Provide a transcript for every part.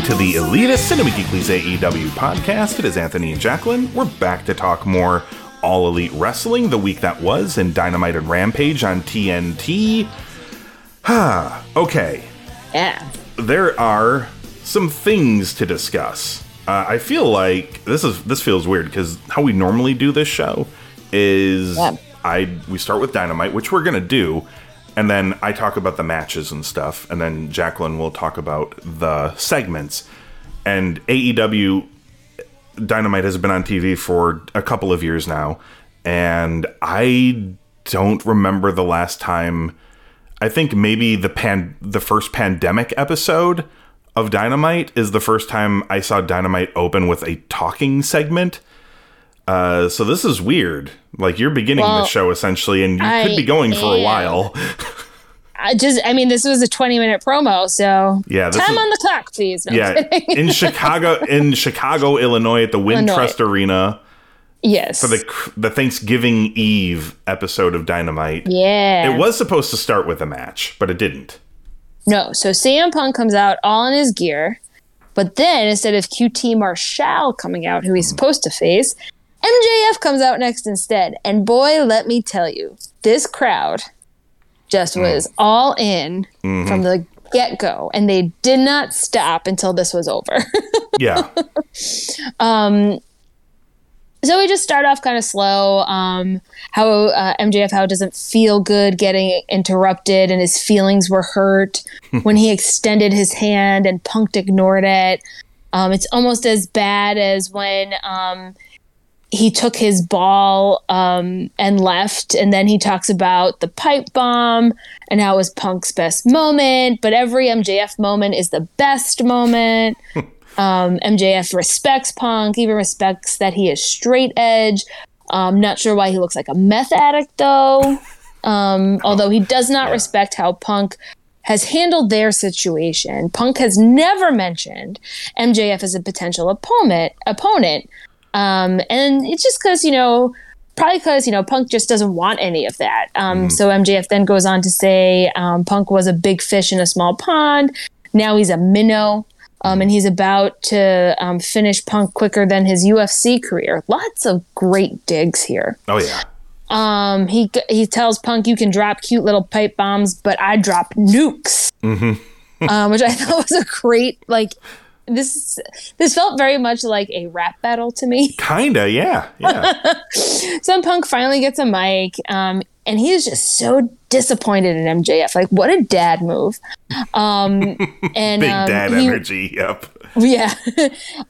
Welcome to the Elitist Cinema Geekly's AEW podcast. It is Anthony and Jaclyn. We're back to talk more All Elite Wrestling, the week that was, in Dynamite and Rampage on TNT. Ah, okay. Yeah. There are some things to discuss. Uh, I feel like this is this feels weird because how we normally do this show is Yeah. I we start with Dynamite, which we're gonna do, and then I talk about the matches and stuff, and then Jaclyn will talk about the segments. And AEW Dynamite has been on TV for a couple of years now, and I don't remember the last time. I think maybe the pan the first pandemic episode of Dynamite is the first time I saw Dynamite open with a talking segment. Uh, so this is weird. Like you're beginning the show essentially, and you I could be going for a while. I just, I mean, this was a 20 minute promo, so Yeah, this time is- on the clock, please. No, yeah, in Chicago, in Chicago, Illinois, at the Wintrust Arena yes. for the the Thanksgiving Eve episode of Dynamite. yeah. It was supposed to start with a match, but it didn't. No, so CM Punk comes out all in his gear, but then instead of QT Marshall coming out, who he's supposed to face, MJF comes out next instead. And boy, let me tell you, this crowd just was all in from the get go, and they did not stop until this was over. Yeah, so we just start off kind of slow. Um, how uh, MJF how doesn't feel good getting interrupted, and his feelings were hurt when he extended his hand and Punk ignored it. Um, it's almost as bad as when um, he took his ball um, and left, and then he talks about the pipe bomb and how it was Punk's best moment. But every MJF moment is the best moment. Um, MJF respects Punk, even respects that he is straight edge. Um, not sure why he looks like a meth addict though. Um, although he does not respect how Punk has handled their situation. Punk has never mentioned MJF as a potential opponent. Opponent, um, and it's just because you know, probably because you know Punk just doesn't want any of that. Um, So MJF then goes on to say um, Punk was a big fish in a small pond. Now he's a minnow. Um, and he's about to um, finish Punk quicker than his UFC career. Lots of great digs here. oh yeah, Um, he he tells Punk you can drop cute little pipe bombs, but I drop nukes, um, which I thought was a great like. This this felt very much like a rap battle to me. kinda. Yeah, yeah. So Punk finally gets a mic, um, and he is just so disappointed in MJF. Like, what a dad move! Um, and Big um, dad he- energy. Yep. Yeah.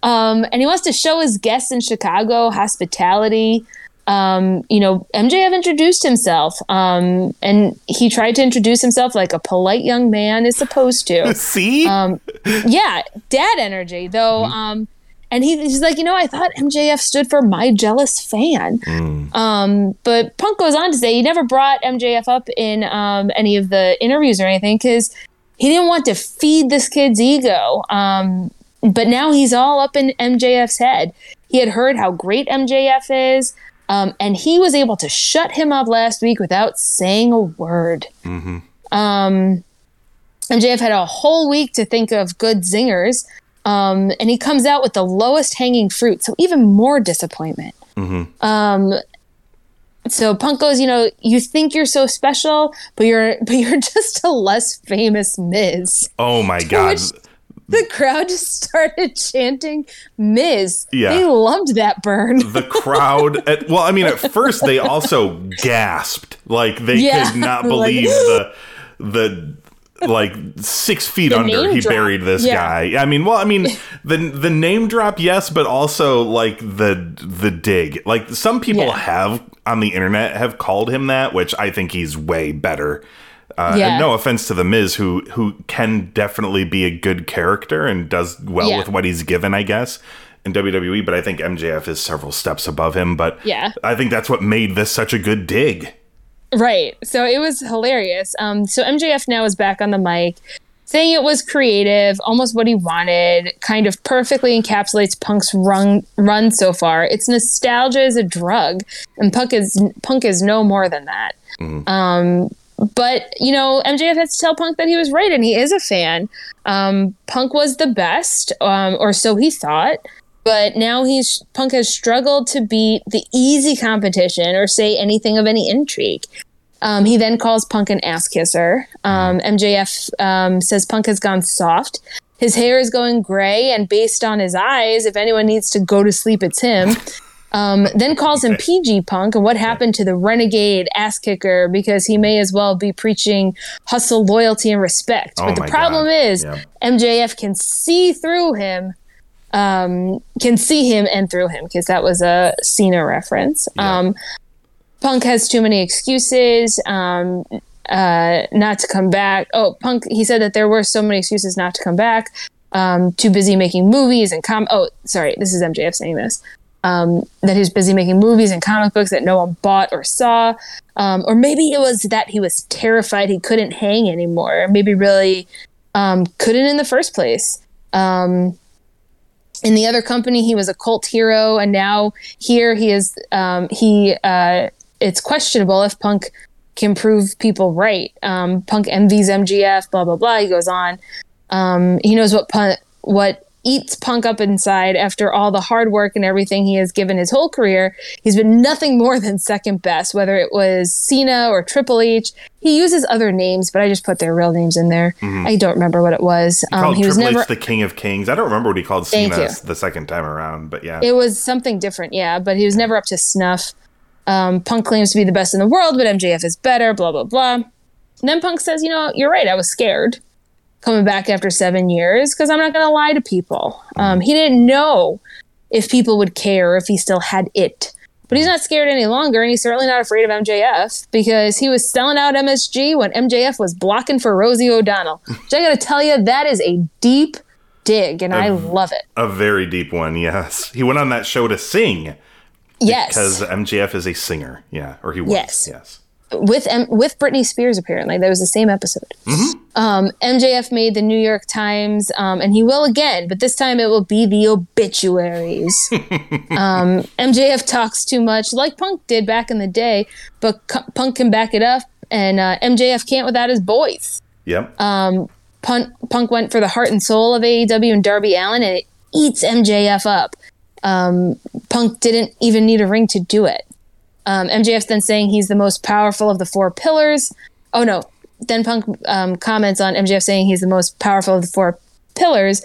um, and he wants to show his guests in Chicago hospitality. Um, you know, MJF introduced himself, um, and he tried to introduce himself like a polite young man is supposed to. See, Um, yeah, dad energy, though. Um, and he, he's like, you know, I thought MJF stood for my jealous fan. Um, but Punk goes on to say he never brought MJF up in um, any of the interviews or anything because he didn't want to feed this kid's ego. Um, but now he's all up in MJF's head. He had heard how great MJF is. Um, and he was able to shut him up last week without saying a word. Um, MJF had a whole week to think of good zingers, um, and he comes out with the lowest hanging fruit, so even more disappointment. Um, so Punk goes, you know, you think you're so special, but you're but you're just a less famous Miz. Oh my god. Which the crowd just started chanting Miz. Yeah. They loved that burn. the crowd at, well i mean at first they also gasped like they Yeah. could not Like- believe the the like six feet under he drop. buried this Yeah. guy i mean well i mean the the name drop yes but also like the the dig like some people Yeah. have on the internet have called him that which i think he's way better uh, Yeah. and no offense to the Miz, who who can definitely be a good character and does well Yeah. with what he's given, I guess, in WWE. But I think MJF is several steps above him. But Yeah. I think that's what made this such a good dig. Right. So it was hilarious. Um, so MJF now is back on the mic, saying it was creative, almost what he wanted, kind of perfectly encapsulates Punk's run run so far. It's nostalgia is a drug, and Punk is Punk is no more than that. Um, but you know, MJF has to tell Punk that he was right, and he is a fan. Um, Punk was the best, um, or so he thought. But now he's Punk has struggled to beat the easy competition or say anything of any intrigue. Um, he then calls Punk an ass kisser. Um, MJF um, says Punk has gone soft. His hair is going gray, and based on his eyes, if anyone needs to go to sleep, it's him. Um, then calls him PG Punk and what happened to the renegade ass kicker because he may as well be preaching hustle, loyalty, and respect. Oh but the problem God. is Yeah. MJF can see through him, um, can see him and through him because that was a Cena reference. Um, Punk has too many excuses um, uh, not to come back. Oh, Punk, he said that there were so many excuses not to come back. Um, too busy making movies and com. Oh, sorry, this is MJF saying this. Um, that he was busy making movies and comic books that no one bought or saw. Um, or maybe it was that he was terrified he couldn't hang anymore. Maybe really um, couldn't in the first place. Um, in the other company, he was a cult hero, and now here he is. Um, he uh, it's questionable if Punk can prove people right. Um, Punk envies MJF, blah blah blah. He goes on. He knows what Punk, what eats Punk up inside after all the hard work and everything he has given his whole career. He's been nothing more than second best, whether it was Cena or Triple H. He uses other names, but I just put their real names in there. I don't remember what it was. Um, Called he was Triple never. H the King of Kings. I don't remember what he called Thank Cena you. the second time around, but yeah. It was something different, yeah, but he was never up to snuff. Um, Punk claims to be the best in the world, but MJF is better, blah, blah, blah. And then Punk says, you know, you're right, I was scared coming back after seven years because I'm not going to lie to people. Um, he didn't know if people would care if he still had it. But he's not scared any longer, and he's certainly not afraid of MJF because he was selling out MSG when MJF was blocking for Rosie O'Donnell. Which I got to tell you, that is a deep dig, and I love it. a very deep one, yes. He went on that show to sing Yes. because MJF is a singer. Yeah, or he was. Yes. Yes. With M- with Britney Spears. Apparently, that was the same episode. Um, MJF made the New York Times, um, and he will again, but this time it will be the obituaries. um, MJF talks too much, like Punk did back in the day, but C- Punk can back it up, and uh, MJF can't without his voice. Yep. Punk, Punk went for the heart and soul of AEW and Darby Allin, and it eats MJF up. Um, Punk didn't even need a ring to do it. Um, MJF's then saying he's the most powerful of the four pillars. Oh no, then Punk um, comments on MJF saying he's the most powerful of the four pillars,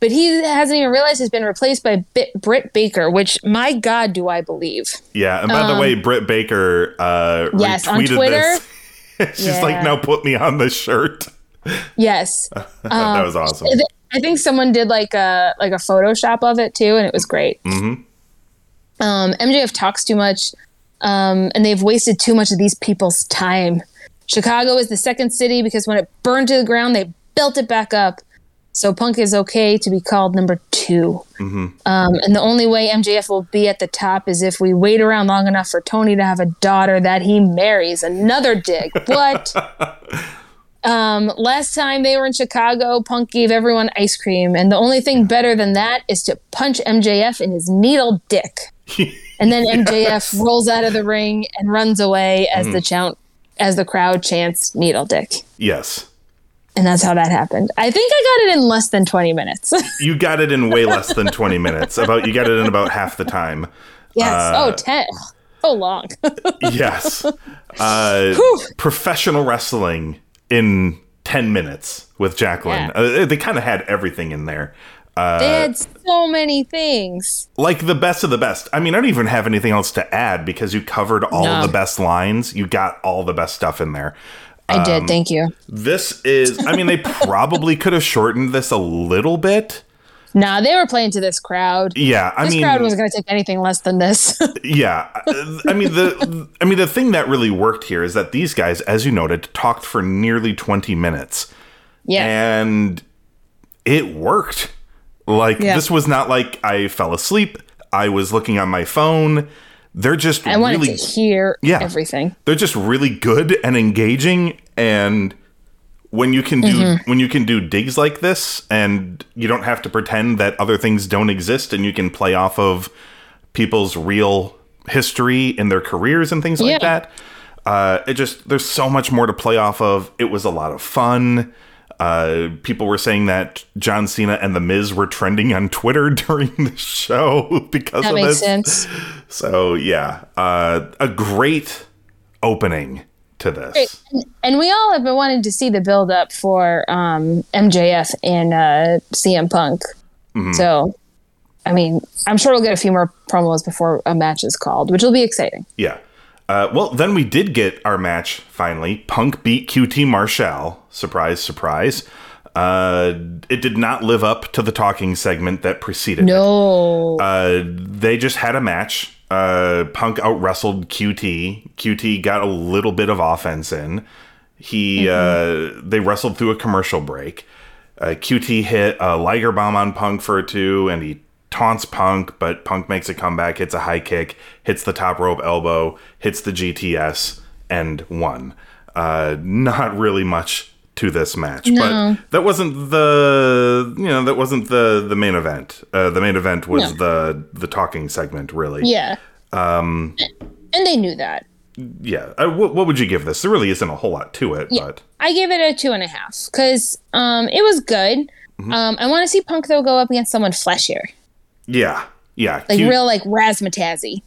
but he hasn't even realized he's been replaced by Bit- Britt Baker, which my God, do I believe? yeah. And by the way, Britt Baker uh, um, Yes, on Twitter. this. She's like, now put me on the shirt. Yes, that was awesome. I think someone did like a like a Photoshop of it too, and it was great. Um, MJF talks too much, um, and they've wasted too much of these people's time. Chicago is the second city because when it burned to the ground, they built it back up. So Punk is okay to be called number 2 Um, and the only way MJF will be at the top is if we wait around long enough for Tony to have a daughter that he marries. Another dig. What? Um, last time they were in Chicago, Punk gave everyone ice cream, and the only thing better than that is to punch MJF in his needle dick. and then MJF rolls out of the ring and runs away as the chant as the crowd chants needle dick. yes. And that's how that happened. I think I got it in less than 20 minutes. You got it in way less than 20 minutes. About You got it in about half the time. yes. Uh, oh, 10. so long. yes. Uh, professional wrestling in 10 minutes with Jaclyn. Yeah. Uh, they kind of had everything in there. Uh, they had so many things. like the best of the best. I mean, I don't even have anything else to add because you covered all No. the best lines. You got all the best stuff in there. I Um, did. Thank you. This is, I mean, they probably could have shortened this a little bit. Nah, they were playing to this crowd. Yeah, I mean, This mean, crowd wasn't going to take anything less than this. yeah. I mean, the, I mean, the thing that really worked here is that these guys, as you noted, talked for nearly twenty minutes. yeah. and it worked. Like Yeah. this was not like I fell asleep. I was looking on my phone. They're just I wanted really to hear Yeah. everything. they're just really good and engaging and when you can do Mm-hmm. when you can do digs like this and you don't have to pretend that other things don't exist and you can play off of people's real history in their careers and things like Yeah. that uh, it just there's so much more to play off of it was a lot of fun uh, people were saying that John Cena and The Miz were trending on Twitter during the show because That of makes this. sense. So yeah, uh, a great opening to this. And we all have been wanting to see the build up for um, MJF and uh, CM Punk. Mm-hmm. So, I mean, I'm sure we'll get a few more promos before a match is called, which will be exciting. Yeah. Uh, well, then we did get our match finally. Punk beat QT Marshall. Surprise, surprise. Uh, it did not live up to the talking segment that preceded it. No. Uh, they just had a match. Uh, Punk out wrestled QT. QT got a little bit of offense in. He uh, they wrestled through a commercial break. Uh, QT hit a Liger bomb on Punk for a two, and he taunts Punk, but Punk makes a comeback, hits a high kick, hits the top rope elbow, hits the GTS, and won. Uh, not really much to this match, No. but that wasn't the you know that wasn't the the main event. Uh, the main event was the the talking segment, really. yeah. Um, and they knew that. Yeah. Uh, what, what would you give this? There really isn't a whole lot to it, Yeah. but I give it a two and a half because um, it was good. Mm-hmm. Um, I want to see Punk though go up against someone fleshier, yeah, yeah, like Q- real like razzmatazzy.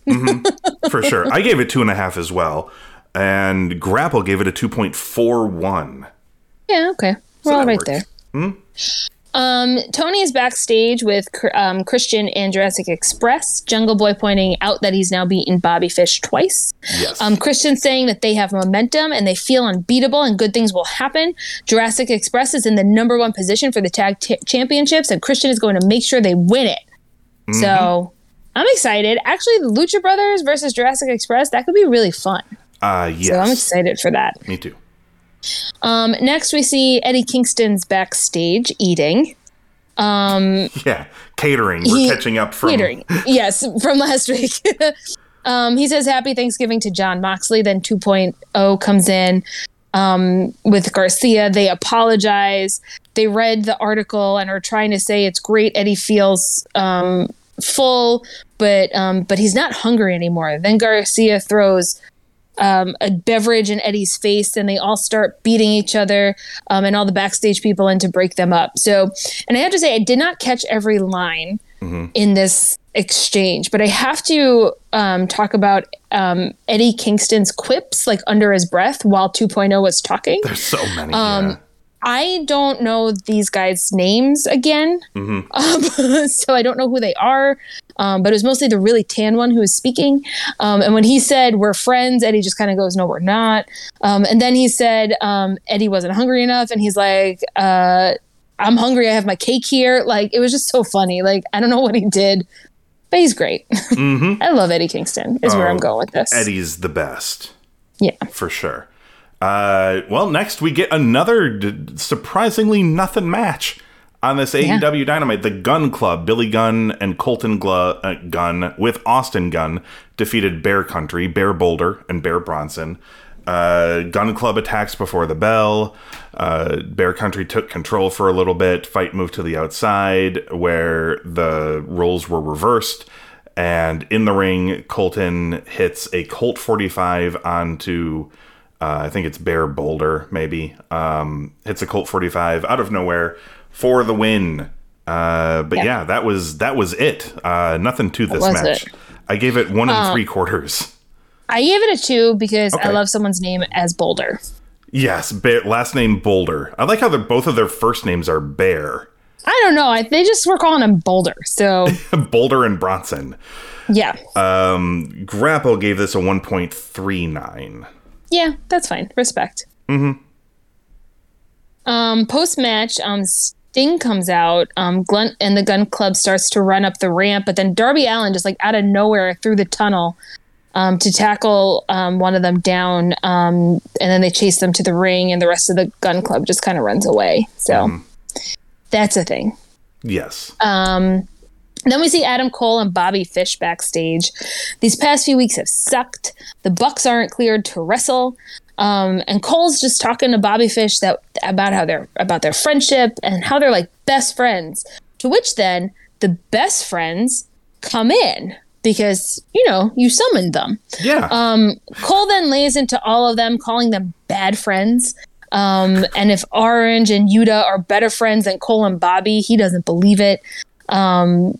for sure. I gave it two and a half as well, and Grapple gave it a two point four one. Yeah, okay. We're So all right works. there. Hmm? Um, Tony is backstage with um, Christian and Jurassic Express. Jungle Boy pointing out that he's now beaten Bobby Fish twice. Yes. Um, Christian saying that they have momentum and they feel unbeatable and good things will happen. Jurassic Express is in the number one position for the tag t- championships, and Christian is going to make sure they win it. Mm-hmm. So I'm excited. Actually, the Lucha Brothers versus Jurassic Express that could be really fun. uh, yes. So I'm excited for that. Me too. Um, next, we see Eddie Kingston's backstage eating. Yeah. Catering. We're He- catching up from. Catering. yes, from last week. um, he says happy Thanksgiving to John Moxley. Then 2.0 comes in um, with Garcia. They apologize. They read the article and are trying to say it's great. Eddie feels um, full, but um, but he's not hungry anymore. Then Garcia throws um, a beverage in Eddie's face, and they all start beating each other, um, and all the backstage people in to break them up. So, and I have to say, I did not catch every line in this exchange, but I have to um, talk about um, Eddie Kingston's quips, like under his breath, while 2.0 was talking. There's so many. Um, yeah. I don't know these guys' names again, um, so I don't know who they are. Um, but it was mostly the really tan one who was speaking. Um, and when he said we're friends, Eddie just kind of goes, "No, we're not." Um, and then he said um, Eddie wasn't hungry enough, and he's like, uh, "I'm hungry. I have my cake here." Like it was just so funny. Like I don't know what he did, but he's great. I love Eddie Kingston. Is where Oh, I'm going with this. Eddie's the best. Yeah. for sure. Uh, well, next we get another d- surprisingly nothing match on this AEW Dynamite. The Gun Club, Billy Gunn and Colton Glu- uh, Gunn with Austin Gunn defeated Bear Country, Bear Boulder, and Bear Bronson. Uh, Gun Club attacks before the bell. Uh, Bear Country took control for a little bit. Fight moved to the outside where the roles were reversed. And in the ring, Colton hits a Colt 45 onto, uh, I think it's Bear Boulder, maybe. Um, hits a Colt 45 out of nowhere for the win. Uh, but yeah. that was that was it. Uh, nothing to this match. it. I gave it one and three quarters. I gave it a two because I love someone's name as Boulder. Yes, Bear, last name Boulder. I like how they're, both of their first names are Bear. I don't know. I, they just were calling him Boulder. So Boulder and Bronson. yeah, Um, Grapple gave this a 1.39. yeah, that's fine. Respect. Mm-hmm. Um, Post match, um, Sting comes out. Um, Glunt and the Gun Club starts to run up the ramp, but then Darby Allin just like out of nowhere through the tunnel. Um, to tackle um, one of them down, um, and then they chase them to the ring, and the rest of the gun club just kind of runs away. So that's a thing. Yes. Um, then we see Adam Cole and Bobby Fish backstage. These past few weeks have sucked. The Bucks aren't cleared to wrestle. Um, and Cole's just talking to Bobby Fish that about how they're about their friendship and how they're like best friends. To which then the best friends come in because you know you summoned them. yeah. Um, Cole then lays into all of them, calling them bad friends. Um, and if Orange and Yuta are better friends than Cole and Bobby, he doesn't believe it. Um,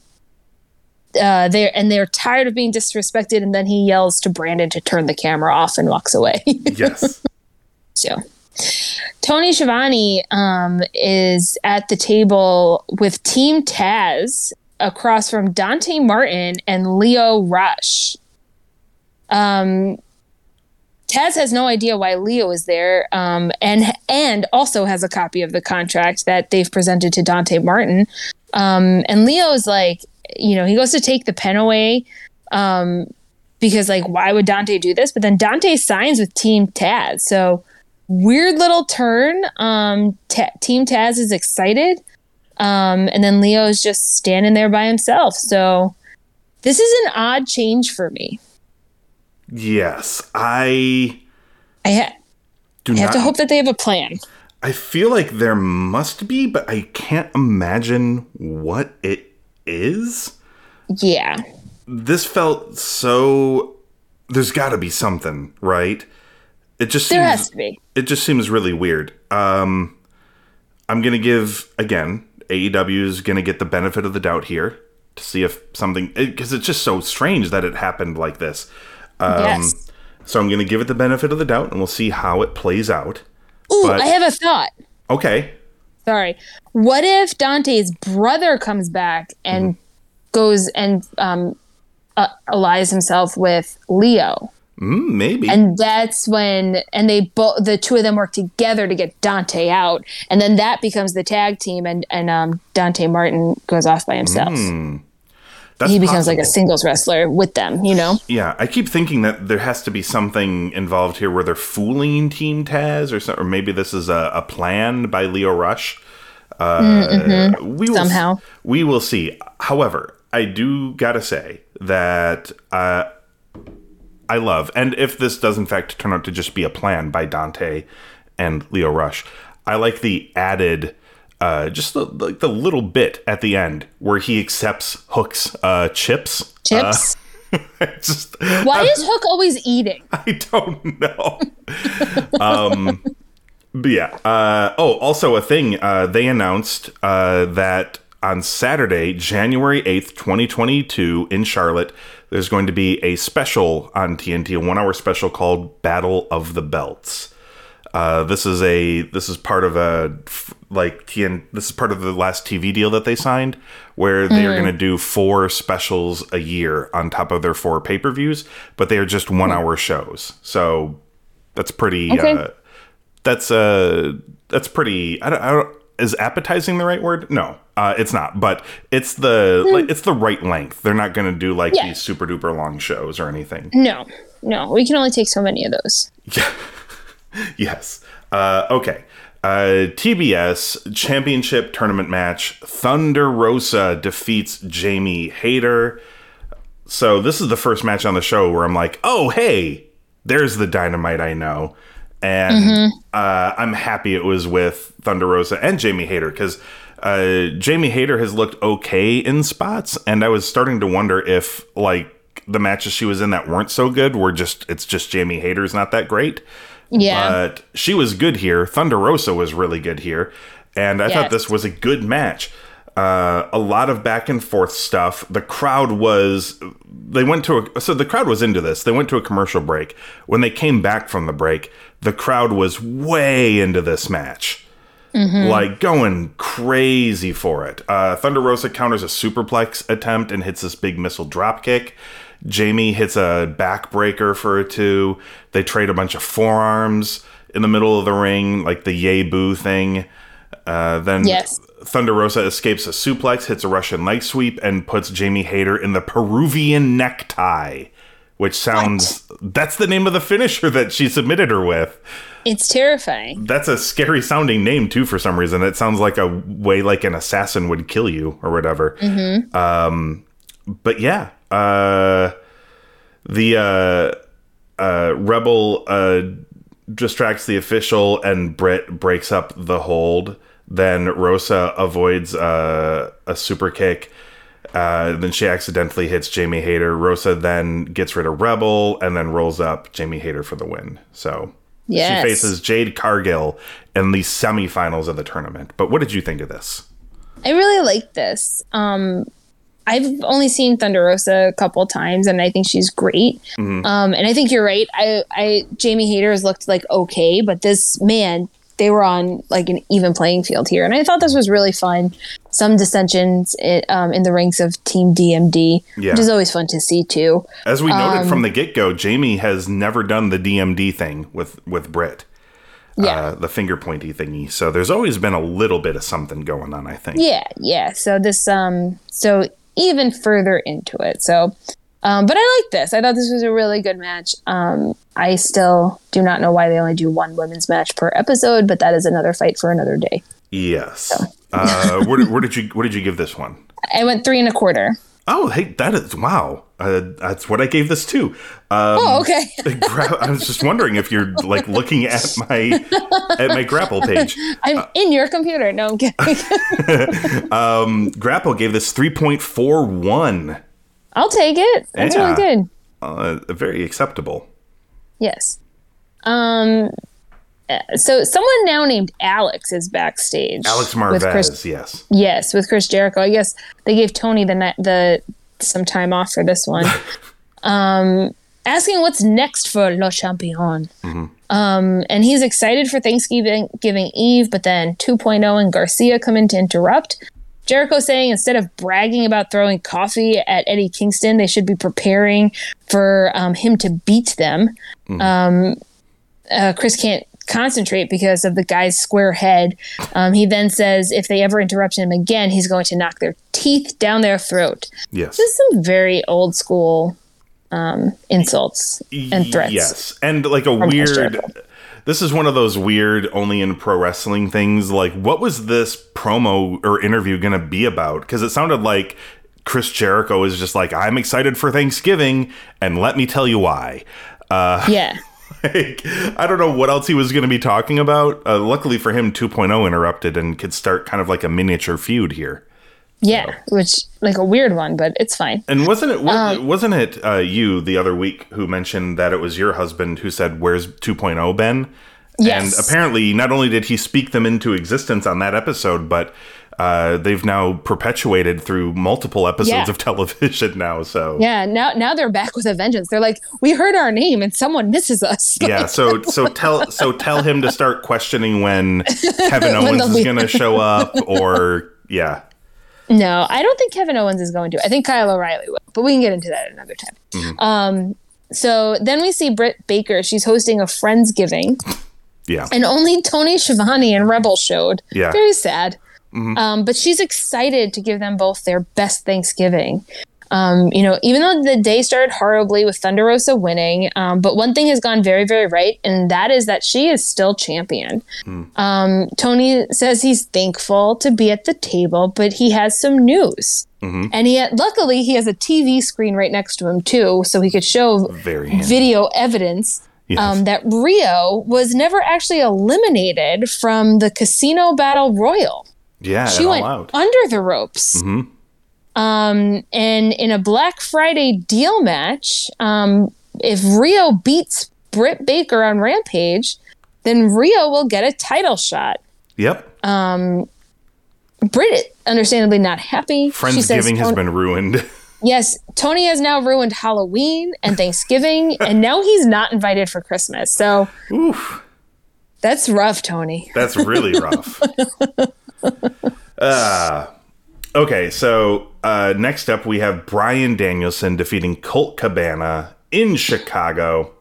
uh, they're and they're tired of being disrespected, and then he yells to Brandon to turn the camera off and walks away. yes. so, Tony Schiavone um, is at the table with Team Taz across from Dante Martin and Lio Rush. Um, Taz has no idea why Lio is there, um, and and also has a copy of the contract that they've presented to Dante Martin. Um, and Lio is like, you know, he goes to take the pen away um, because, like, why would Dante do this? But then Dante signs with Team Taz, so weird little turn. Um, Ta- Team Taz is excited, um, and then Lio is just standing there by himself. So this is an odd change for me. Yes. I I, ha- do I have not. to hope that they have a plan. I feel like there must be, but I can't imagine what it is. Yeah. This felt so. There's got to be something, right? It just There seems, has to be. It just seems really weird. Um, I'm gonna give again. AEW is gonna get the benefit of the doubt here to see if something because it's just so strange that it happened like this. Um, yes. So I'm gonna give it the benefit of the doubt, and we'll see how it plays out. Ooh, but- I have a thought. Okay. Sorry. What if Dante's brother comes back and Mm-hmm. goes and um, uh, allies himself with Lio? Mm, maybe. And that's when, and they both, the two of them work together to get Dante out, and then that becomes the tag team, and and um, Dante Martin goes off by himself. That's he becomes like a singles wrestler with them, you know. Yeah, I keep thinking that there has to be something involved here where they're fooling Team Taz, or so, or maybe this is a, a plan by Lio Rush. Uh, we will, Somehow. we will see. However, I do gotta say that uh, I love, and if this does in fact turn out to just be a plan by Dante and Lio Rush, I like the added. Uh, just the, like the little bit at the end where he accepts Hook's uh, chips. Chips. It's just Why is Hook always eating? I don't know. um, but yeah. Uh, oh, also a thing. Uh, they announced uh, that on Saturday, January 8th, 2022, in Charlotte, there's going to be a special on TNT, a one hour special called Battle of the Belts. Uh, this is a this is part of a like TN, this is part of the last TV deal that they signed where they are going to do four specials a year on top of their four pay-per-views but they are just 1 hour shows so that's pretty Okay. uh, that's uh that's pretty I don't, I don't is appetizing the right word no uh, it's not but it's the like, it's the right length they're not going to do like Yeah. these super duper long shows or anything No, no. We can only take so many of those. Yes. Uh, okay. Uh, TBS Championship Tournament match. Thunder Rosa defeats Jamie Hayter. So this is the first match on the show where I'm like, oh hey, there's the dynamite I know, and uh, I'm happy it was with Thunder Rosa and Jamie Hayter because uh, Jamie Hayter has looked okay in spots, and I was starting to wonder if like the matches she was in that weren't so good were just it's just Jamie Hayter's not that great. Yeah. But she was good here. Thunder Rosa was really good here. And I thought this was a good match. Uh, a lot of back and forth stuff. The crowd was. They went to a. So the crowd was into this. They went to a commercial break. When they came back from the break, the crowd was way into this match. Like going crazy for it. Uh, Thunder Rosa counters a superplex attempt and hits this big missile drop kick. Jamie hits a backbreaker for a two. They trade a bunch of forearms in the middle of the ring, like the yay boo thing. Uh, then Yes. Thunder Rosa escapes a suplex, hits a Russian leg sweep, and puts Jamie Hayter in the Peruvian necktie, which sounds. That's the name of the finisher that she submitted her with. It's terrifying. That's a scary sounding name too for some reason. It sounds like a way like an assassin would kill you or whatever. Um, but yeah, uh, the uh, uh, rebel uh, distracts the official and Britt breaks up the hold. Then Rosa avoids uh, a super kick. Uh, then she accidentally hits Jamie Hayter. Rosa then gets rid of Rebel and then rolls up Jamie Hayter for the win. So Yes. she faces Jade Cargill in the semifinals of the tournament. But what did you think of this? I really like this. Um, I've only seen Thunder Rosa a couple times, and I think she's great. Um, and I think you're right. I, I Jamie Hayter has looked like okay, but this man, they were on like an even playing field here, and I thought this was really fun. Some dissensions i um, in the ranks of Team DMD, Yeah. which is always fun to see too. As we noted Um, from the get go, Jamie has never done the DMD thing with with Britt. Yeah. Uh, the finger pointy thingy. So there's always been a little bit of something going on, I think. Yeah, yeah. So this um so even further into it. So um but I like this. I thought this was a really good match. Um I still do not know why they only do one women's match per episode, but that is another fight for another day. Yes. uh, where, where did you what did you give this one? I went three and a quarter. Oh, hey, that is wow. Uh, that's what I gave this too. Um, Oh, okay. gra- I was just wondering if you're like looking at my at my grapple page. I'm in your computer. No, I'm kidding. Um, grapple gave this three point four one. I'll take it. That's Yeah. really good. Uh, very acceptable. Yes. Um uh, so someone now named Alex is backstage. Alex with Chris Marvez, yes. Yes, with Chris Jericho. I guess they gave Tony the the some time off for this one. um, asking what's next for Le Champion. Um, and he's excited for Thanksgiving Giving Eve, but then 2.0 and Garcia come in to interrupt. Jericho saying instead of bragging about throwing coffee at Eddie Kingston, they should be preparing for um, him to beat them. Um, uh, Chris can't concentrate because of the guy's square head. Um, he then says if they ever interrupt him again, he's going to knock their teeth down their throat. Yes. This is some very old school um, insults and threats. Yes, and like a weird. This is one of those weird only in pro wrestling things. Like, what was this promo or interview going to be about? Because it sounded like Chris Jericho is just like, "I'm excited for Thanksgiving, and let me tell you why." Uh, Yeah. Like, I don't know what else he was going to be talking about. Uh, luckily for him, 2.0 interrupted and could start kind of like a miniature feud here. Yeah. Which, like a weird one, but it's fine. And wasn't it wa- Um, wasn't it uh, you the other week who mentioned that it was your husband who said, "Where's 2.0 been?" Yes. And apparently, not only did he speak them into existence on that episode, but uh, they've now perpetuated through multiple episodes Yeah. of television now. So Yeah. Now, now they're back with a vengeance. They're like, we heard our name and someone misses us. yeah, so so tell so tell him to start questioning when Kevin Owens they'll is going to show up, or yeah, No, I don't think Kevin Owens is going to. I think Kyle O'Reilly will, but we can get into that another time. Um, so then we see Britt Baker. She's hosting a Friendsgiving, yeah, and only Tony Schiavone and Rebel showed. Yeah. Very sad. Um, but she's excited to give them both their best Thanksgiving. Um, you know, even though the day started horribly with Thunder Rosa winning, um, but one thing has gone very, very right, and that is that she is still champion. Um, Tony says he's thankful to be at the table, but he has some news. And he had, luckily he has a TV screen right next to him too, so he could show very video evidence Yes. um, that Riho was never actually eliminated from the Casino Battle Royal. Yeah, She went out. under the ropes. Um, and in a Black Friday deal match, um, if Riho beats Britt Baker on Rampage, then Riho will get a title shot. Yep. Britt, understandably not happy. Says Friendsgiving has been ruined. Yes, Tony has now ruined Halloween and Thanksgiving, and now he's not invited for Christmas. So Oof. that's rough, Tony. That's really rough. uh, okay, so uh, next up we have Bryan Danielson defeating Colt Cabana in Chicago.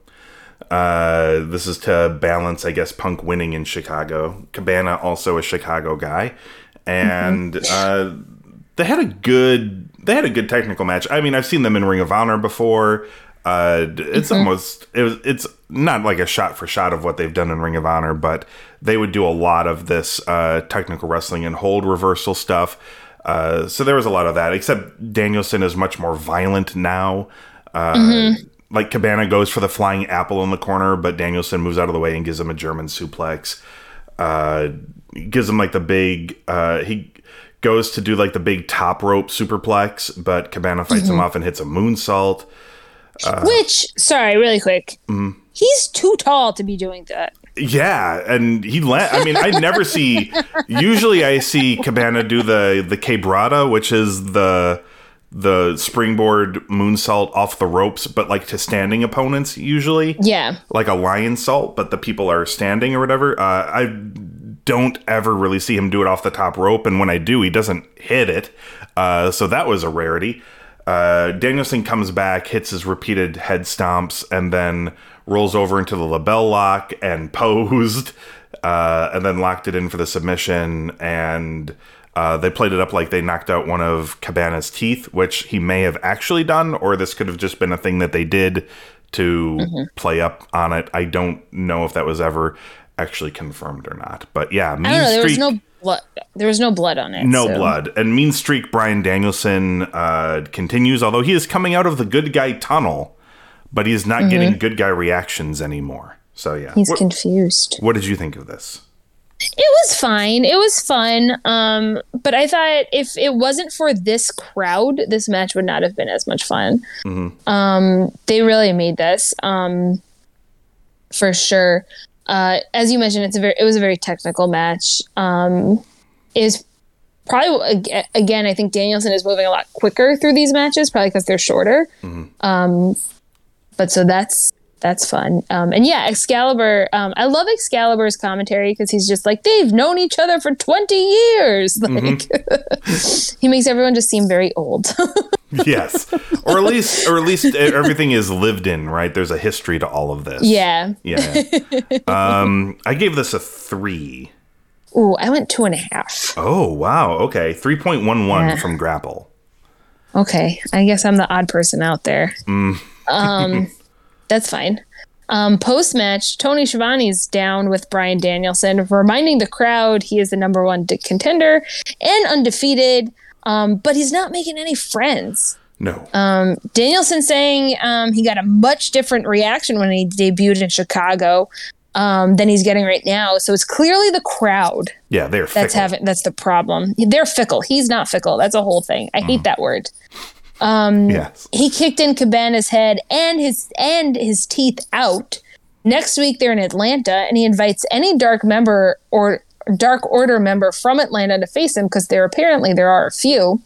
Uh, this is to balance, I guess, Punk winning in Chicago. Cabana also a Chicago guy, and uh, they had a good they had a good technical match. I mean, I've seen them in Ring of Honor before. Uh, it's almost it was it's not like a shot for shot of what they've done in Ring of Honor, but they would do a lot of this uh, technical wrestling and hold reversal stuff. Uh, so there was a lot of that. Except Danielson is much more violent now. Uh, Like Cabana goes for the flying apple in the corner, but Danielson moves out of the way and gives him a German suplex. Uh, gives him like the big. Uh, he goes to do like the big top rope superplex, but Cabana fights him off and hits a moonsault. Which, sorry, really quick, Mm-hmm. he's too tall to be doing that. Yeah, and he let. I mean, I never see. Usually, I see Cabana do the the quebrada, which is the the springboard moonsault off the ropes, but like to standing opponents. Usually, Yeah. like a lionsault, but the people are standing or whatever. Uh, I don't ever really see him do it off the top rope, and when I do, he doesn't hit it. Uh, so that was a rarity. Uh, Danielson comes back, hits his repeated head stomps, and then rolls over into the LeBell Lock and posed, uh, and then locked it in for the submission. And uh, they played it up like they knocked out one of Cabana's teeth, which he may have actually done, or this could have just been a thing that they did to play up on it. I don't know if that was ever actually confirmed or not. But yeah, Mean I don't know. There was no blood. There was no blood on it. no so- blood. And Mean Streak Bryan Danielson uh, continues, although he is coming out of the good guy tunnel, but he's not getting good guy reactions anymore. So yeah. Mm-hmm. He's what, confused. what did you think of this? It was fine. It was fun. Um, but I thought if it wasn't for this crowd, this match would not have been as much fun. Mm-hmm. Um, they really made this, um, for sure. Uh, as you mentioned, it's a very, it was a very technical match. Um, is probably again, I think Danielson is moving a lot quicker through these matches, probably because they're shorter. Um, but so that's that's fun. Um, and yeah, Excalibur. Um, I love Excalibur's commentary because he's just like they've known each other for twenty years. Like he makes everyone just seem very old. yes. Or at least or at least everything is lived in, right? There's a history to all of this. yeah. Yeah. um I gave this a 3. Ooh, I went two and a half. Oh, wow. Okay. 3.11 Yeah. from Grapple. Okay, I guess I'm the odd person out there. Um, that's fine. Um, Post match, Tony Schiavone's down with Bryan Danielson, reminding the crowd he is the number one contender and undefeated. Um, but he's not making any friends. No. Um, Danielson saying um, he got a much different reaction when he debuted in Chicago um, than he's getting right now. So it's clearly the crowd yeah, they're that's fickle. having that's the problem. They're fickle. He's not fickle. That's a whole thing. I hate that word. Yes. He kicked in Cabana's head and his and his teeth out. Next week they're in Atlanta, and he invites any Dark member or Dark Order member from Atlanta to face him because there apparently there are a few.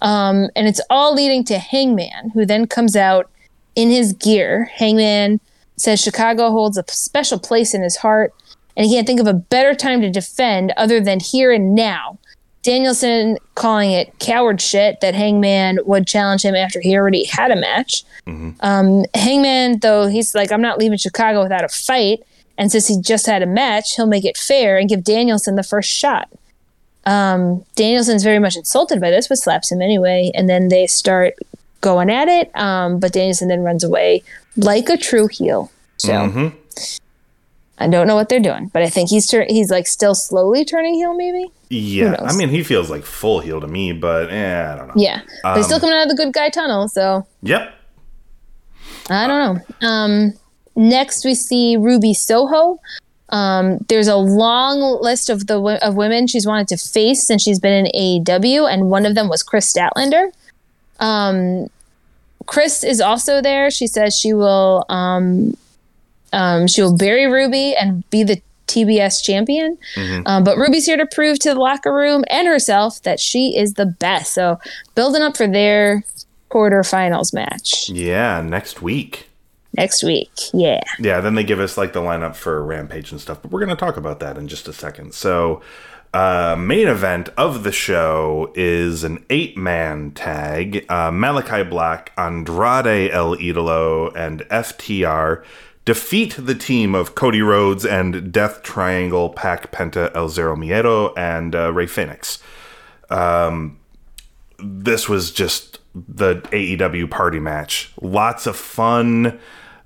Um, and it's all leading to Hangman, who then comes out in his gear. Hangman says Chicago holds a special place in his heart, and he can't think of a better time to defend other than here and now. Danielson calling it coward shit that Hangman would challenge him after he already had a match. Um, Hangman, though, he's like, I'm not leaving Chicago without a fight. And since he just had a match, he'll make it fair and give Danielson the first shot. Um, Danielson's very much insulted by this, but slaps him anyway. And then they start going at it. Um, but Danielson then runs away like a true heel. So I don't know what they're doing, but I think he's tur- he's like still slowly turning heel, maybe. Yeah. I mean, he feels like full heel to me, but eh, I don't know. Yeah, but he's still coming out of the good guy tunnel, so Yep. I don't know. Um, next, we see Ruby Soho. Um, there's a long list of the of women she's wanted to face since she's been in AEW, and one of them was Kris Statlander. Um, Kris is also there. She says she will um, um, she will bury Ruby and be the TBS champion. Mm-hmm. Um, but Ruby's here to prove to the locker room and herself that she is the best. So building up for their quarterfinals match Yeah, next week. next week. Yeah. Yeah, then they give us like the lineup for Rampage and stuff, but we're going to talk about that in just a second. So, uh, main event of the show is an eight man tag. Uh, Malakai Black, Andrade El Idolo, and FTR defeat the team of Cody Rhodes and Death Triangle, Pac Penta, El Zero Miedo, and uh, Rey Fenix. Um, this was just the AEW party match. Lots of fun.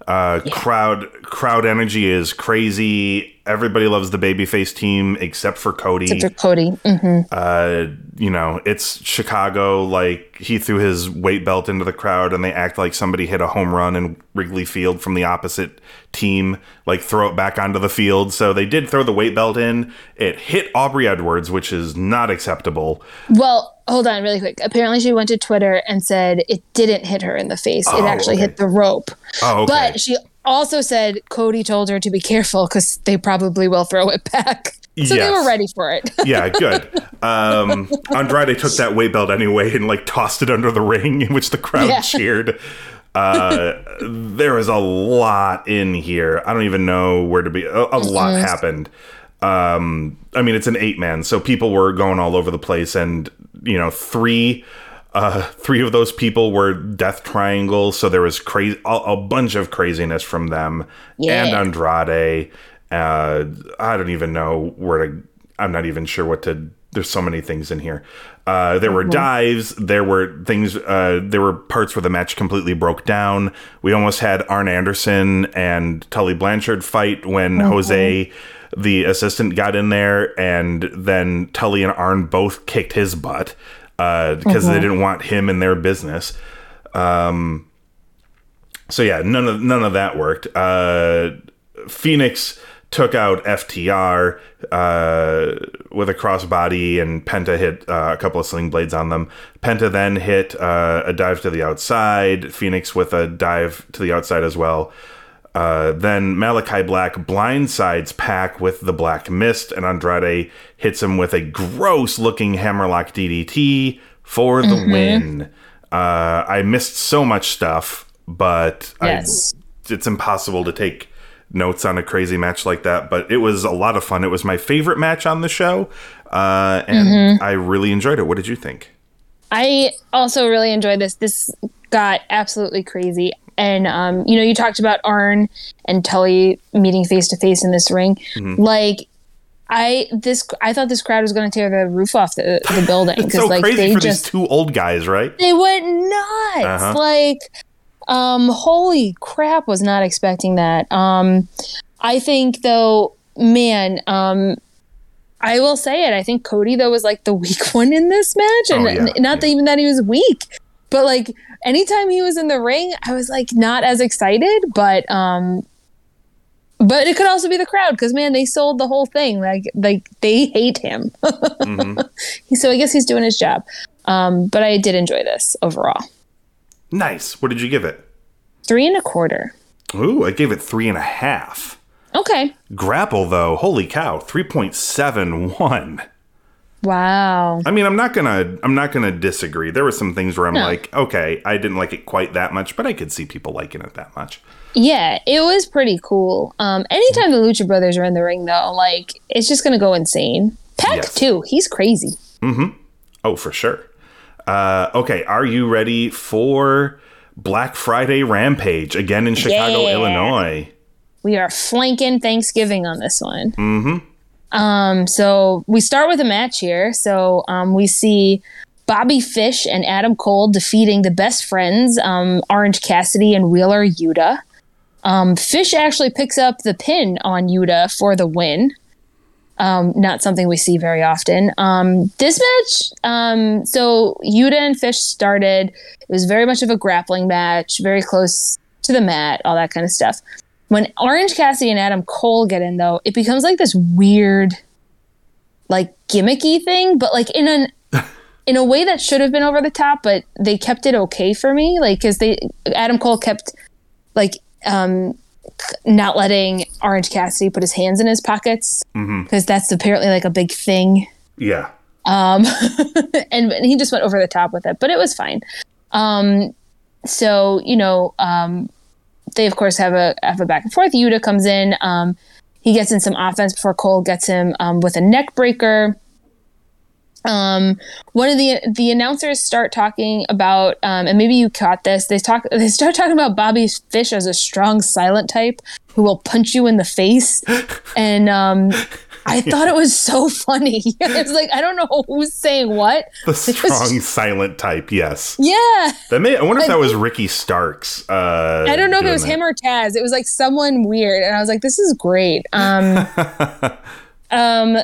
Uh, Crowd crowd energy is crazy. Everybody loves the babyface team except for Cody. Except for Cody. hmm uh, you know, it's Chicago. Like he threw his weight belt into the crowd, and they act like somebody hit a home run in Wrigley Field from the opposite team. Like throw it back onto the field. So they did throw the weight belt in. It hit Aubrey Edwards, which is not acceptable. Well, hold on really quick. Apparently, she went to Twitter and said it didn't hit her in the face. Oh, it actually okay. hit the rope. Oh, okay. But she also said Cody told her to be careful because they probably will throw it back. So they were ready for it. yeah, good. Um, Andrade took that weight belt anyway and like tossed it under the ring, in which the crowd Yeah. cheered. Uh, there was a lot in here. I don't even know where to be. A, a lot happened. Um, I mean, it's an eight man, so people were going all over the place, and you know, three. Uh, three of those people were Death Triangle, so there was crazy, a, a bunch of craziness from them Yeah. and Andrade. Uh, I don't even know where to. I'm not even sure what to. There's so many things in here. Uh, there were dives. There were things. Uh, there were parts where the match completely broke down. We almost had Arn Anderson and Tully Blanchard fight when Jose, the assistant, got in there, and then Tully and Arn both kicked his butt because they didn't want him in their business. Um, so yeah, none of none of that worked. Uh, Fenix took out FTR uh, with a crossbody, and Penta hit uh, a couple of sling blades on them. Penta then hit uh, a dive to the outside. Fenix with a dive to the outside as well. Uh, then Malakai Black blindsides Pac with the Black Mist, and Andrade hits him with a gross looking hammerlock DDT for the win. Uh, I missed so much stuff, but Yes. I, it's impossible to take notes on a crazy match like that. But it was a lot of fun. It was my favorite match on the show, uh, and I really enjoyed it. What did you think? I also really enjoyed this. This got absolutely crazy. And um, you know, you talked about Arn and Tully meeting face to face in this ring. Mm-hmm. Like I this I thought this crowd was going to tear the roof off the, the building because so like crazy they for just these two old guys, right? they went nuts. Uh-huh. Like um holy crap was not expecting that. Um I think though man um I will say it. I think Cody though was like the weak one in this match, and Oh, yeah, not that even that he was weak, but like anytime he was in the ring, I was like not as excited. But um, but it could also be the crowd because man, they sold the whole thing. Like like they hate him, so I guess he's doing his job. Um, but I did enjoy this overall. Nice. What did you give it? Three and a quarter. Ooh, I gave it three and a half. Okay. Grapple though, holy cow, three point seven one. Wow. I mean, I'm not gonna, I'm not gonna disagree. There were some things where I'm No. like, okay, I didn't like it quite that much, but I could see people liking it that much. Yeah, it was pretty cool. Um, anytime the Lucha Brothers are in the ring, though, like it's just gonna go insane. Pac Yes. too, he's crazy. Mm-hmm. Oh, for sure. Uh, okay, are you ready for Black Friday Rampage again in Chicago, Yeah. Illinois? We are flanking Thanksgiving on this one. Mm-hmm. Um, so we start with a match here. So um, we see Bobby Fish and Adam Cole defeating the best friends, um, Orange Cassidy and Wheeler Yuta. Um, Fish actually picks up the pin on Yuta for the win. Um, not something we see very often. Um, this match, so Yuta and Fish started. It was very much of a grappling match, very close to the mat, all that kind of stuff. When Orange Cassidy and Adam Cole get in, though, it becomes like this weird, like gimmicky thing, but like in an in a way that should have been over the top, but they kept it okay for me. Like, because they Adam Cole kept like um not letting Orange Cassidy put his hands in his pockets because that's apparently like a big thing. Yeah. and, and he just went over the top with it, but it was fine. Um, so you know, um, they of course have a have a back and forth. Yuta comes in. Um, he gets in some offense before Cole gets him um, with a neck breaker. Um, one of the the announcers start talking about, um, and maybe you caught this. They talk. They start talking about Bobby Fish as a strong silent type who will punch you in the face, and um, I thought it was so funny. it's like I don't know who's saying what. The strong silent type, yes. Yeah, That may I wonder if that was Ricky Starks. Uh I don't know if it was that. him or Taz. It was like someone weird, and I was like, "This is great." Um, um,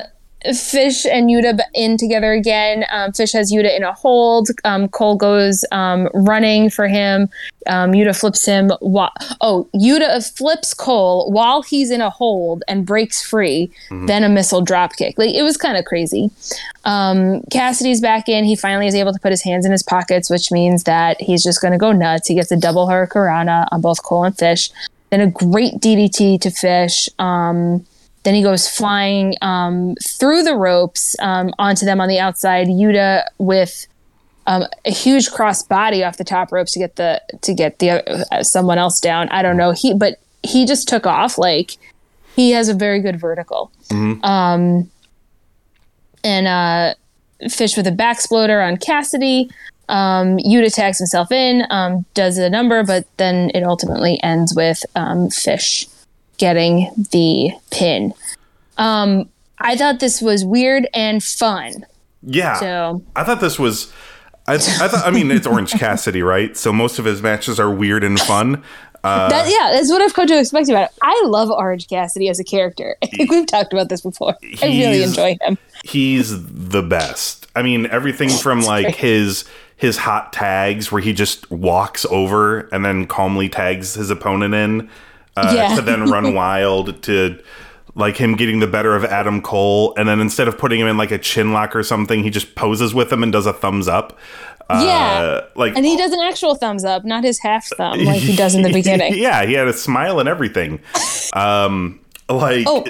Fish and Yuta in together again. Um, Fish has Yuta in a hold. Um, Cole goes um, running for him. Um, Yuta flips him. Wa- oh, Yuta flips Cole while he's in a hold and breaks free. Then a missile drop kick. Like it was kind of crazy. Um, Cassidy's back in. He finally is able to put his hands in his pockets, which means that he's just going to go nuts. He gets a double hurricanrana on both Cole and Fish. Then a great DDT to Fish. Um, then he goes flying um, through the ropes um, onto them on the outside. Yuta with um, a huge cross body off the top ropes to get the to get the uh, someone else down. I don't know. He but he just took off like he has a very good vertical. Um, and uh, Fish with a back exploder on Cassidy. Um, Yuta tags himself in, um, does a number, but then it ultimately ends with um, Fish getting the pin. Um, I thought this was weird and fun. Yeah. So I thought this was I, I thought I mean it's Orange Cassidy, right? So most of his matches are weird and fun. Uh, that, yeah, that's what I've come to expect about it. I love Orange Cassidy as a character. I think we've talked about this before. I really enjoy him. he's the best. I mean, everything from like his his hot tags where he just walks over and then calmly tags his opponent in uh, Yeah. to then run wild to like him getting the better of Adam Cole and then instead of putting him in like a chin lock or something, he just poses with him and does a thumbs up. Uh, Yeah. like And he does an actual thumbs up, not his half thumb like he does in the beginning. yeah, he had a smile and everything. Um, like Oh,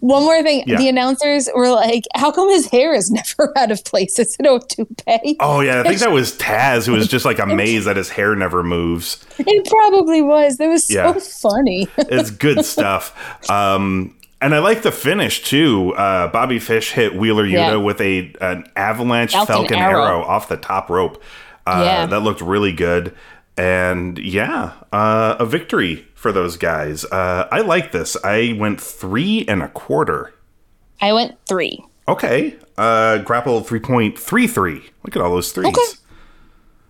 one more thing. Yeah. The announcers were like, how come his hair is never out of place? Is it a toupee? Oh yeah, I think that was Taz who was just like amazed that his hair never moves. It probably was. That was so Yeah. funny. It's good stuff. Um, and I like the finish too. Uh, Bobby Fish hit Wheeler Yuta Yeah. with a an avalanche Falcon Falcon, arrow. arrow. off the top rope. Uh, Yeah. that looked really good. And yeah, uh, a victory for those guys. Uh, I like this. I went three and a quarter. I went three. Okay. Uh, grapple 3.33. Look at all those threes. Okay.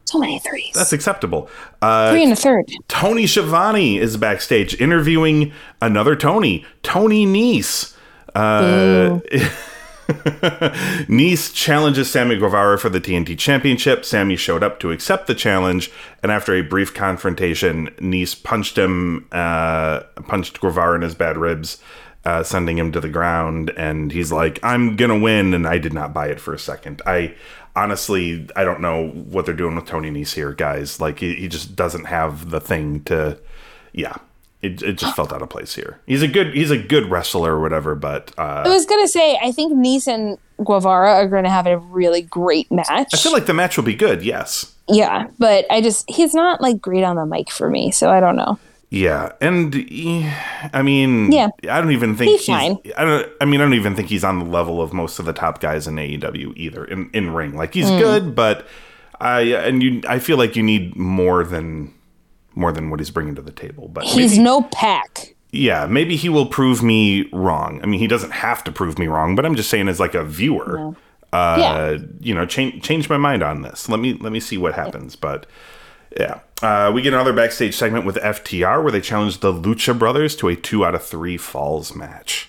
So many threes. That's acceptable. Uh, three and a third. Tony Schiavone is backstage interviewing another Tony, Tony Nese. Uh, Nese challenges Sammy Guevara for the TNT Championship. Sammy showed up to accept the challenge, and after a brief confrontation, Nese punched him, uh, punched Guevara in his bad ribs, uh, sending him to the ground. And he's like, "I'm gonna win," and I did not buy it for a second. I honestly, I don't know what they're doing with Tony Nese here, guys. Like, he, he just doesn't have the thing to, yeah. It, it just felt out of place here. He's a good he's a good wrestler or whatever, but uh, I was gonna say, I think Nese and Guevara are gonna have a really great match. I feel like the match will be good. Yes. yeah, but I just he's not like great on the mic for me, so I don't know. Yeah, and I mean, Yeah. I don't even think He's he's. fine. I don't. I mean, I don't even think he's on the level of most of the top guys in AEW either. In in ring, like he's good, but I and you. I feel like you need more than more than what he's bringing to the table. But He's maybe- no pack. yeah, maybe he will prove me wrong. I mean, he doesn't have to prove me wrong, but I'm just saying as like a viewer, uh, Yeah. you know, change change my mind on this. Let me let me see what happens. But yeah, uh, we get another backstage segment with FTR where they challenge the Lucha Brothers to a two out of three falls match.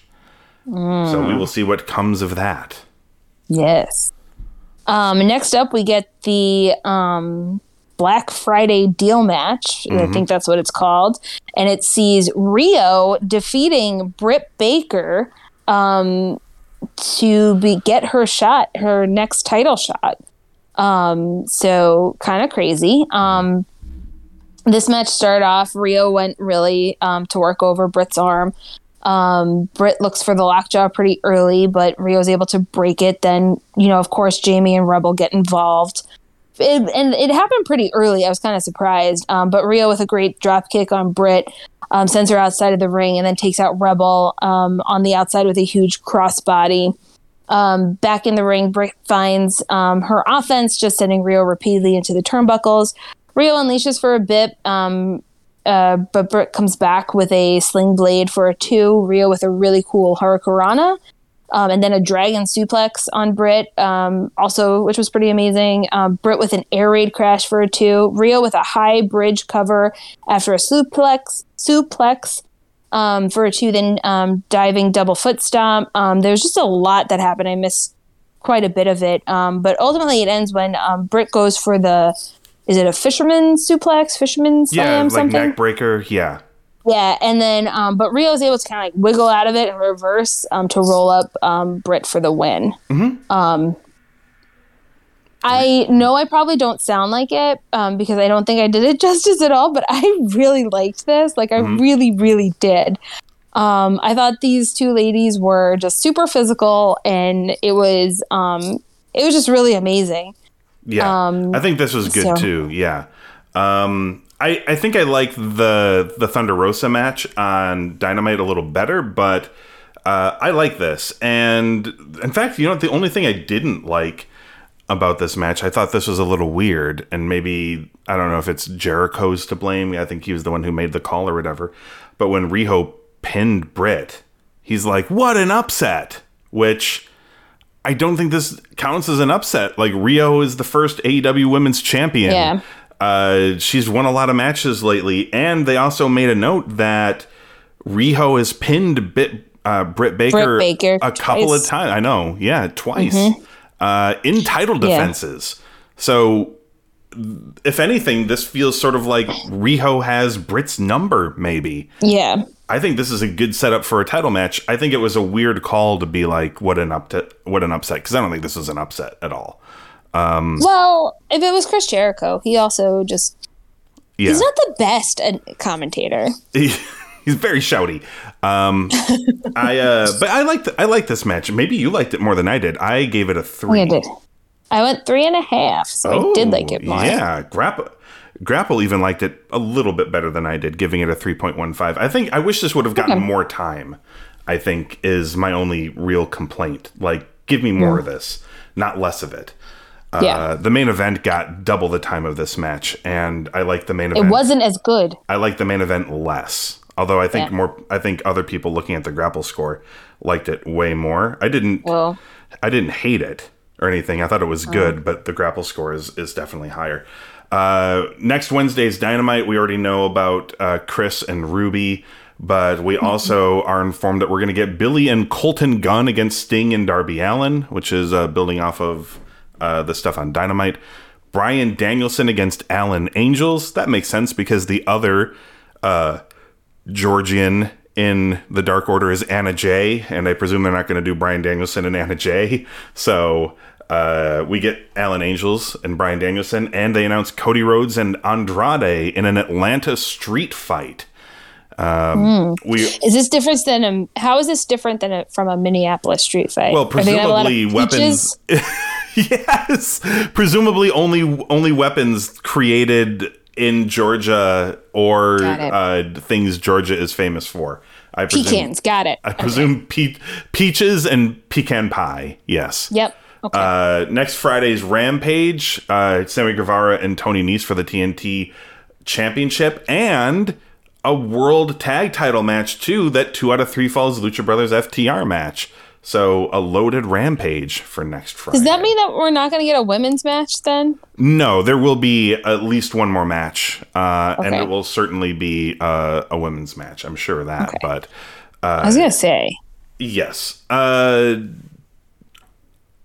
So we will see what comes of that. Yes. Um, next up, we get the um, Black Friday deal match. I think that's what it's called. And it sees Riho defeating Britt Baker um, to be, get her shot, her next title shot. Um, so kind of crazy. Um, this match started off. Riho went really um, to work over Britt's arm. Um, Britt looks for the lockjaw pretty early, but Riho's able to break it. Then, you know, of course, Jamie and Rebel get involved. It, and it happened pretty early. I was kind of surprised. Um, but Riho with a great drop kick on Britt um, sends her outside of the ring and then takes out Rebel um, on the outside with a huge crossbody. Um, back in the ring, Britt finds um, her offense, just sending Riho repeatedly into the turnbuckles. Riho unleashes for a bit, um, uh, but Britt comes back with a sling blade for a two. Riho with a really cool Hurricanrana. Um, and then a dragon suplex on Britt, um, also, which was pretty amazing. Um, Britt with an air raid crash for a two. Riho with a high bridge cover after a suplex, suplex um, for a two. Then um, diving double foot stomp. Um, there just a lot that happened. I missed quite a bit of it, um, but ultimately it ends when um, Britt goes for the. Is it a fisherman suplex, fisherman slam, Yeah, like something? neck breaker. Yeah. Yeah, and then um, but Riho was able to kind of like wiggle out of it and reverse um, to roll up um, Britt for the win. Um, I know I probably don't sound like it um, because I don't think I did it justice at all, but I really liked this. Like I really, really did. Um, I thought these two ladies were just super physical, and it was um, it was just really amazing. Yeah, Um, I think this was good so- too. Yeah, um, I I think I like the the Thunder Rosa match on Dynamite a little better, but uh, I like this. And in fact, you know, the only thing I didn't like about this match, I thought this was a little weird, and maybe I don't know if it's Jericho's to blame. I think he was the one who made the call or whatever. But when Riho pinned Britt, he's like, "What an upset!" Which I don't think this counts as an upset. Like Riho is the first AEW Women's Champion. Yeah. Uh, she's won a lot of matches lately, and they also made a note that Riho has pinned Bit, uh, Britt Baker, Britt Baker a couple twice. of times. I know, yeah, twice uh, in title Yeah. defenses. So, if anything, this feels sort of like Riho has Britt's number. Maybe Yeah, I think this is a good setup for a title match. I think it was a weird call to be like, "What an upset! What an upset!" Because I don't think this is an upset at all. Well, if it was Chris Jericho, he also just Yeah, he's not the best commentator. he's very shouty. Um, I uh, but I liked I liked this match. Maybe you liked it more than I did. I gave it a three. I did. I went three and a half, so I did like it more. Oh, Yeah, Grapple Grapple even liked it a little bit better than I did, giving it a three point one five. I think I wish this would have gotten Okay. more time. I think is my only real complaint. Like, give me more Mm. of this, not less of it. Yeah. Uh, the main event got double the time of this match, and I like the main event. it wasn't as good. I like the main event less. Although I think Yeah. more, I think other people looking at the grapple score liked it way more. I didn't. Well, I didn't hate it or anything. I thought it was good, but the grapple score is, is definitely higher. Uh, next Wednesday's Dynamite, we already know about uh, Kris and Ruby, but we also are informed that we're going to get Billy and Colten Gunn against Sting and Darby Allin, which is uh, building off of uh, the stuff on Dynamite. Bryan Danielson against Alan Angels. That makes sense because the other uh, Georgian in the Dark Order is Anna Jay, and I presume they're not going to do Bryan Danielson and Anna Jay. So uh, we get Alan Angels and Bryan Danielson, and they announce Cody Rhodes and Andrade in an Atlanta street fight. Um, We is this different than a? How is this different than a, from a Minneapolis street fight? well, they have a lot of presumably weapons. yes, presumably only only weapons created in Georgia or uh, things Georgia is famous for. I presume, Pecans, got it. I presume pe- peaches and pecan pie. Yes. Yep. Okay. Uh, next Friday's Rampage, uh, Sammy Guevara and Tony Nese for the TNT Championship, and a World Tag Title match too. That two out of three falls Lucha Brothers FTR match. So a loaded Rampage for next Friday. Does that mean that we're not going to get a women's match then? no? There will be at least one more match, uh, and it will certainly be uh, a women's match. I'm sure of that, Okay. but I was going to say. Yes. Uh,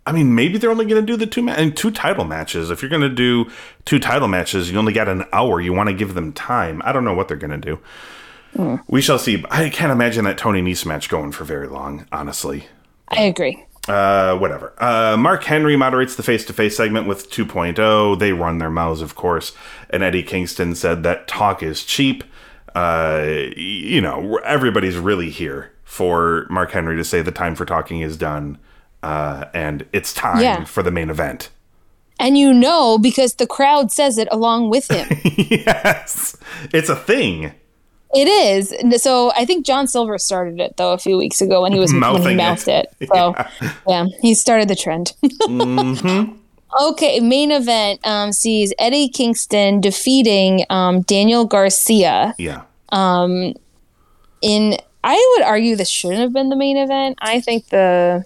I mean, maybe they're only going to do the two ma- and two title matches. If you're going to do two title matches, you only got an hour. You want to give them time. I don't know what they're going to do. We shall see. I can't imagine that Tony Nese match going for very long. Honestly, I agree. Uh, whatever. Uh, Mark Henry moderates the face to face segment with 2.0. They run their mouths, of course. And Eddie Kingston said that talk is cheap. Uh, you know, everybody's really here for Mark Henry to say the time for talking is done. Uh, and it's time Yeah. for the main event. And you know because the crowd says it along with him. yes. It's a thing. It is. So I think John Silver started it though a few weeks ago when he was when he Mouthing it. it. So yeah. he started the trend. Okay, main event um, sees Eddie Kingston defeating um, Daniel Garcia Yeah. Um, in. I would argue this shouldn't have been the main event. I think the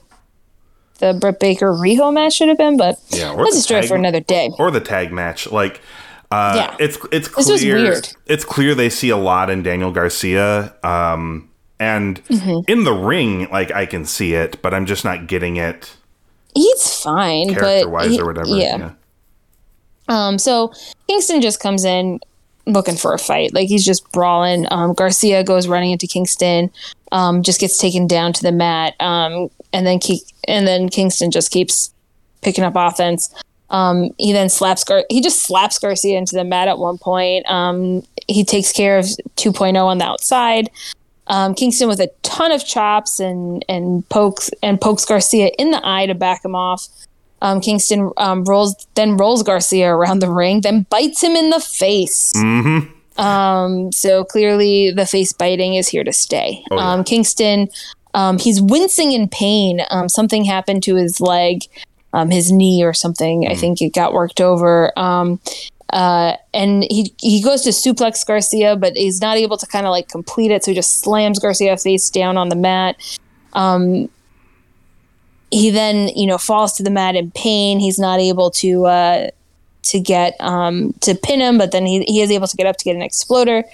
the Britt Baker Riho match should have been, but Yeah, that's a story for another day. or the tag match. Like, uh, Yeah. it's it's clear, This was weird. It's clear they see a lot in Daniel Garcia, um, and Mm-hmm. in the ring, like I can see it, but I'm just not getting it He's fine, character but wise he- or whatever. Yeah. Um, so Kingston just comes in looking for a fight. Like he's just brawling. Um, Garcia goes running into Kingston, um, just gets taken down to the mat. Um, and then Ki- and then Kingston just keeps picking up offense. Um, he then slaps Gar- he just slaps Garcia into the mat at one point. Um, he takes care of 2.0 on the outside. Um, Kingston with a ton of chops and and pokes and pokes Garcia in the eye to back him off. Um, Kingston um, rolls then rolls Garcia around the ring, then bites him in the face. Um, so clearly, the face biting is here to stay. Oh, yeah. um, Kingston, um, he's wincing in pain. Um, something happened to his leg, um, his knee, or something. I think it got worked over. Um, uh, and he he goes to suplex Garcia, but he's not able to kind of like complete it. So he just slams Garcia face down on the mat. Um, he then you know falls to the mat in pain. He's not able to uh, to get um, to pin him, but then he, he is able to get up to get an exploder.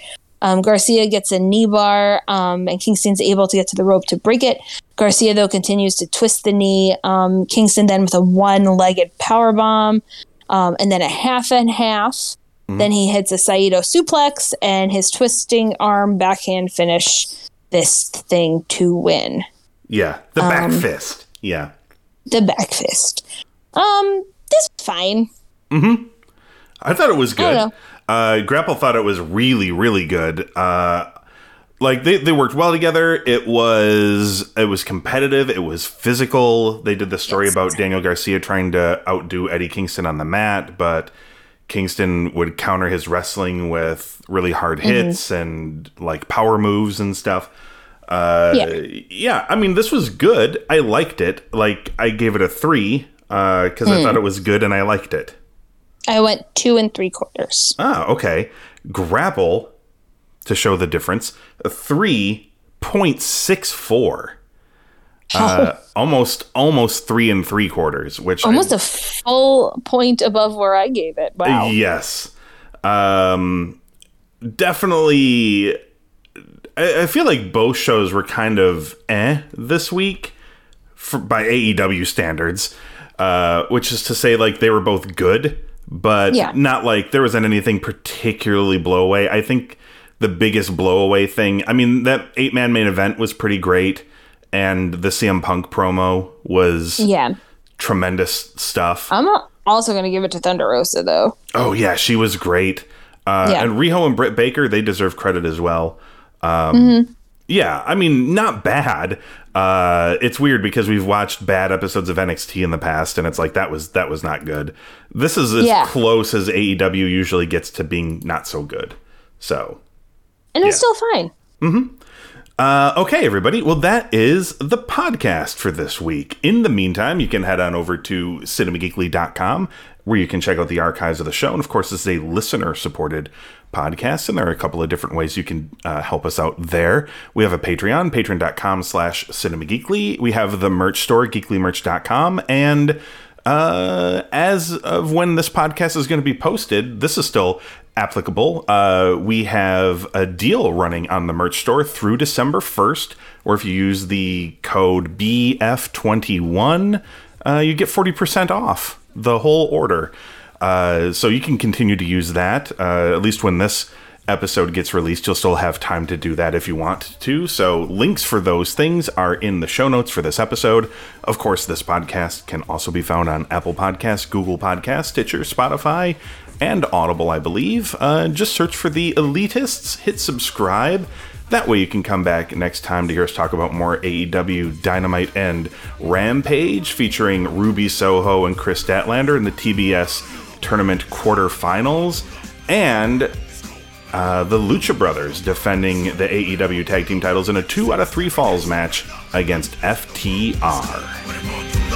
Um, Garcia gets a knee bar, um, and Kingston's able to get to the rope to break it. Garcia though continues to twist the knee. Um, Kingston then with a one-legged power bomb, um, and then a half and half. Then he hits a Saito suplex and his twisting arm backhand finish. This thing to win Yeah, the back Um, fist. Yeah, the back fist. Um, this is fine. I thought it was good. Uh, Grapple thought it was really, really good. Uh, like they, they worked well together. It was it was competitive. It was physical. They did the story Yes. about Daniel Garcia trying to outdo Eddie Kingston on the mat, but Kingston would counter his wrestling with really hard Mm-hmm. hits and like power moves and stuff. Uh, Yeah. yeah, I mean, this was good. I liked it. Like, I gave it a three because Hmm. I thought it was good and I liked it. I went two and three quarters. Ah, okay. Grapple, to show the difference, 3.64. Uh, almost almost three and three quarters, which Almost a full point above where I gave it. Wow. yes, um, definitely. I, I feel like both shows were kind of eh this week for, by AEW standards, uh, which is to say, like they were both good, but Yeah. not like there wasn't anything particularly blow away. I think the biggest blow away thing, I mean, that eight man main event was pretty great, and the CM Punk promo was Yeah. tremendous stuff. I'm also going to give it to Thunder Rosa, though. Oh yeah, she was great. Uh, Yeah. And Riho and Britt Baker, they deserve credit as well. Um, Mm-hmm. Yeah, I mean, not bad. Uh, it's weird because we've watched bad episodes of NXT in the past, and it's like that was that was not good. This is as Yeah. close as AEW usually gets to being not so good. So And it's Yeah. still fine. Mm-hmm. Uh, okay, everybody. Well, that is the podcast for this week. In the meantime, you can head on over to cinemageekly.com where you can check out the archives of the show. And of course, this is a listener supported podcast, and there are a couple of different ways you can uh, help us out there. We have a Patreon, patreon.com slash cinemageekly. We have the merch store, geeklymerch.com. And uh, as of when this podcast is going to be posted, this is still applicable. Uh, we have a deal running on the merch store through December 1st, or if you use the code BF21, uh, you get 40% off the whole order. Uh, so you can continue to use that, uh, at least when this episode gets released, you'll still have time to do that if you want to. So, links for those things are in the show notes for this episode. Of course, this podcast can also be found on Apple Podcasts, Google Podcasts, Stitcher, Spotify, and Audible, I believe. Uh, just search for the Elitists, hit subscribe. That way, you can come back next time to hear us talk about more AEW Dynamite and Rampage featuring Ruby Soho and Kris Statlander in the TBS tournament quarterfinals. And uh, the Lucha Brothers defending the AEW tag team titles in a two out of three falls match against FTR.